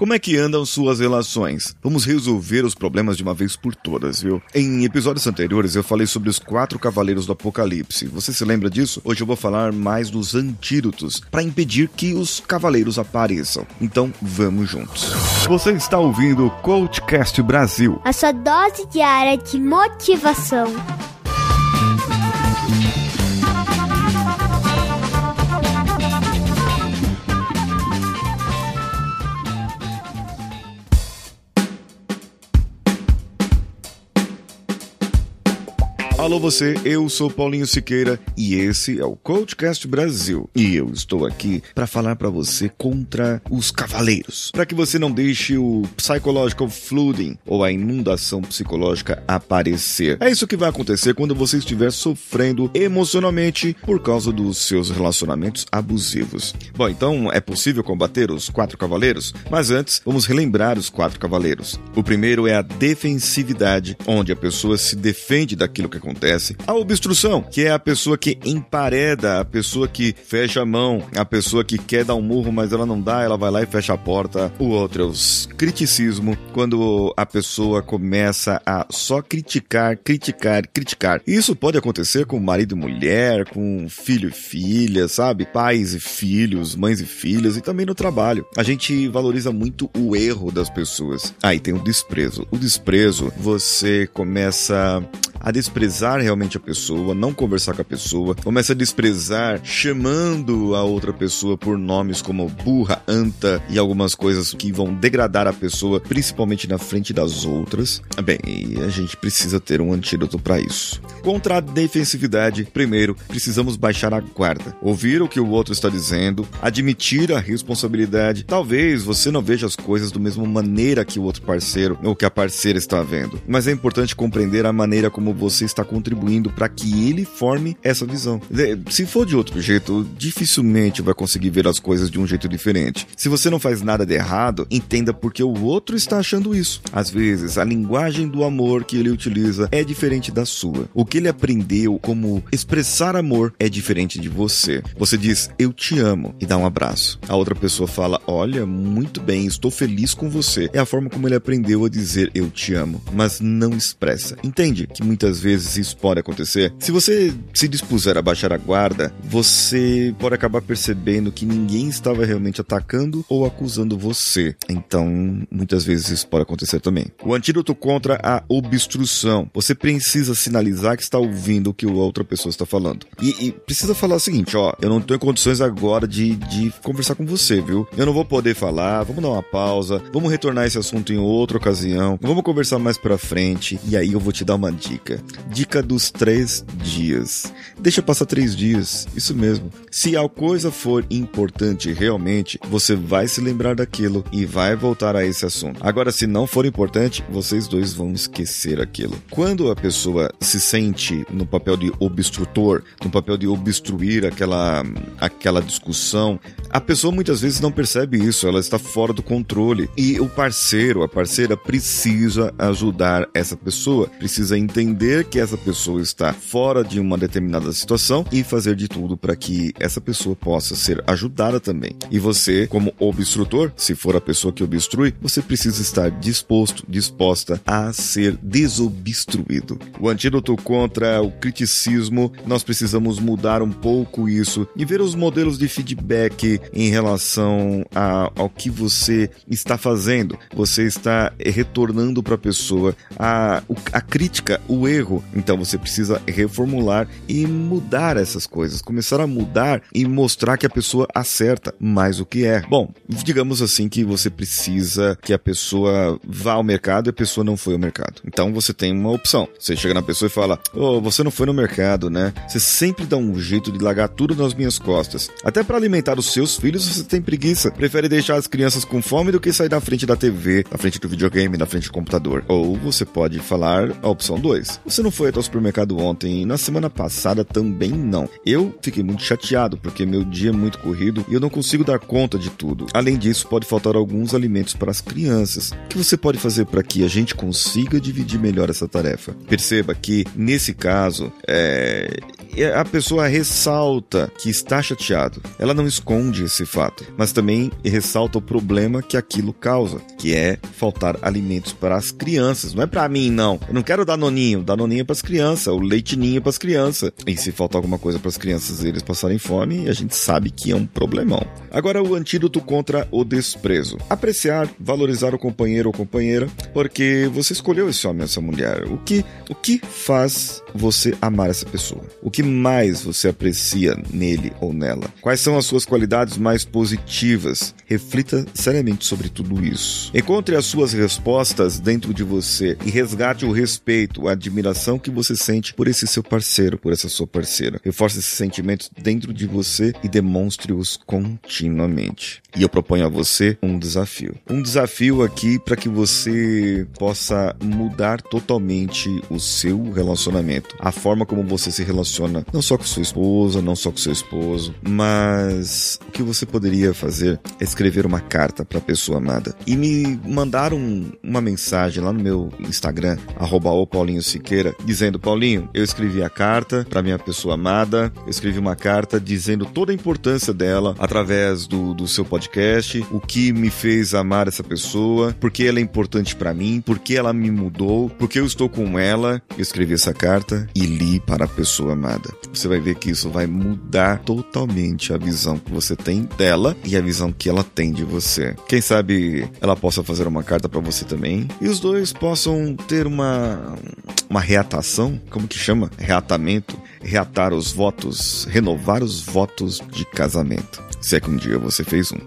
Como é que andam suas relações? Vamos resolver os problemas de uma vez por todas, viu? Em episódios anteriores eu falei sobre os quatro cavaleiros do apocalipse. Você se lembra disso? Hoje eu vou falar mais dos antídotos para impedir que os cavaleiros apareçam. Então vamos juntos. Você está ouvindo o Coachcast Brasil. A sua dose diária de motivação. Alô você, eu sou Paulinho Siqueira e esse é o Coachcast Brasil. E eu estou aqui para falar para você contra os cavaleiros, para que você não deixe o psychological flooding ou a inundação psicológica aparecer. É isso que vai acontecer quando você estiver sofrendo emocionalmente por causa dos seus relacionamentos abusivos. Bom, então é possível combater os quatro cavaleiros, mas antes vamos relembrar os quatro cavaleiros. O primeiro é a defensividade, onde a pessoa se defende daquilo que acontece acontece. A obstrução, que é a pessoa que empareda, a pessoa que fecha a mão, a pessoa que quer dar um murro, mas ela não dá, ela vai lá e fecha a porta. O outro é o criticismo, quando a pessoa começa a só criticar, criticar, criticar. Isso pode acontecer com marido e mulher, com filho e filha, sabe? Pais e filhos, mães e filhas e também no trabalho. A gente valoriza muito o erro das pessoas. Aí tem o desprezo. O desprezo, você começa a desprezar realmente a pessoa, não conversar com a pessoa, começa a desprezar chamando a outra pessoa por nomes como burra, anta e algumas coisas que vão degradar a pessoa, principalmente na frente das outras. Bem, a gente precisa ter um antídoto para isso. Contra a defensividade, primeiro, precisamos baixar a guarda, ouvir o que o outro está dizendo, admitir a responsabilidade. Talvez você não veja as coisas da mesma maneira que o outro parceiro ou que a parceira está vendo, mas é importante compreender a maneira como como você está contribuindo para que ele forme essa visão. Se for de outro jeito, dificilmente vai conseguir ver as coisas de um jeito diferente. Se você não faz nada de errado, entenda porque o outro está achando isso. Às vezes, a linguagem do amor que ele utiliza é diferente da sua. O que ele aprendeu como expressar amor é diferente de você. Você diz eu te amo e dá um abraço. A outra pessoa fala olha, muito bem, estou feliz com você. É a forma como ele aprendeu a dizer eu te amo, mas não expressa. Entende que muitas muitas vezes isso pode acontecer. Se você se dispuser a baixar a guarda, você pode acabar percebendo que ninguém estava realmente atacando ou acusando você. Então, muitas vezes isso pode acontecer também. O antídoto contra a obstrução. Você precisa sinalizar que está ouvindo o que a outra pessoa está falando. E, e precisa falar o seguinte, ó, eu não em condições agora de, de conversar com você, viu? Eu não vou poder falar, vamos dar uma pausa, vamos retornar esse assunto em outra ocasião, vamos conversar mais pra frente, e aí eu vou te dar uma dica dica. Dica dos três dias. Deixa passar três dias, isso mesmo. Se a coisa for importante realmente, você vai se lembrar daquilo e vai voltar a esse assunto. Agora, se não for importante, vocês dois vão esquecer aquilo. Quando a pessoa se sente no papel de obstrutor, no papel de obstruir aquela, aquela discussão, a pessoa muitas vezes não percebe isso, ela está fora do controle. E o parceiro, a parceira precisa ajudar essa pessoa, precisa entender entender que essa pessoa está fora de uma determinada situação e fazer de tudo para que essa pessoa possa ser ajudada também. E você, como obstrutor, se for a pessoa que obstrui, você precisa estar disposto, disposta a ser desobstruído. O antídoto contra o criticismo, nós precisamos mudar um pouco isso e ver os modelos de feedback em relação a, ao que você está fazendo. Você está retornando para a pessoa a, a crítica, o erro. Então você precisa reformular e mudar essas coisas, começar a mudar e mostrar que a pessoa acerta mais o que é. Bom, digamos assim que você precisa que a pessoa vá ao mercado e a pessoa não foi ao mercado. Então você tem uma opção. Você chega na pessoa e fala: "Oh, você não foi no mercado, né? Você sempre dá um jeito de largar tudo nas minhas costas. Até para alimentar os seus filhos você tem preguiça. Prefere deixar as crianças com fome do que sair da frente da TV, na frente do videogame, na frente do computador. Ou você pode falar a opção 2. Você não foi até o supermercado ontem e na semana passada também não. Eu fiquei muito chateado porque meu dia é muito corrido e eu não consigo dar conta de tudo. Além disso, pode faltar alguns alimentos para as crianças. O que você pode fazer para que a gente consiga dividir melhor essa tarefa? Perceba que nesse caso, é a pessoa ressalta que está chateado. Ela não esconde esse fato, mas também ressalta o problema que aquilo causa, que é faltar alimentos para as crianças. Não é para mim, não. Eu não quero dar noninho, dar noninho para as crianças, o leitinho para as crianças. E se faltar alguma coisa para as crianças eles passarem fome, a gente sabe que é um problemão. Agora o antídoto contra o desprezo. Apreciar, valorizar o companheiro ou companheira, porque você escolheu esse homem, essa mulher. O que, o que faz você amar essa pessoa? O que mais você aprecia nele ou nela? Quais são as suas qualidades mais positivas? Reflita seriamente sobre tudo isso. Encontre as suas respostas dentro de você e resgate o respeito, a admiração que você sente por esse seu parceiro, por essa sua parceira. Reforce esses sentimentos dentro de você e demonstre-os continuamente. E eu proponho a você um desafio. Um desafio aqui para que você possa mudar totalmente o seu relacionamento, a forma como você se relaciona, não só com sua esposa, não só com seu esposo, mas o que você poderia fazer é escrever uma carta para a pessoa amada e me mandar um, uma mensagem lá no meu Instagram, arroba Paulinho Siqueira, dizendo: Paulinho, eu escrevi a carta para minha pessoa amada, eu escrevi uma carta dizendo toda a importância dela através do, do seu podcast, o que me fez amar essa pessoa, porque ela é importante para mim, porque ela me mudou, porque eu estou com ela. Eu escrevi essa carta e li para a pessoa amada. Você vai ver que isso vai mudar totalmente a visão que você tem dela e a visão que ela tem de você. Quem sabe ela possa fazer uma carta para você também e os dois possam ter uma uma reatação, como que chama? Reatamento, reatar os votos, renovar os votos de casamento. Se é que um dia você fez um.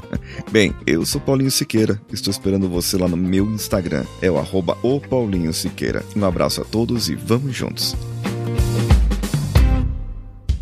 Bem, eu sou Paulinho Siqueira, estou esperando você lá no meu Instagram, é o arroba o Paulinho Siqueira. Um abraço a todos e vamos juntos.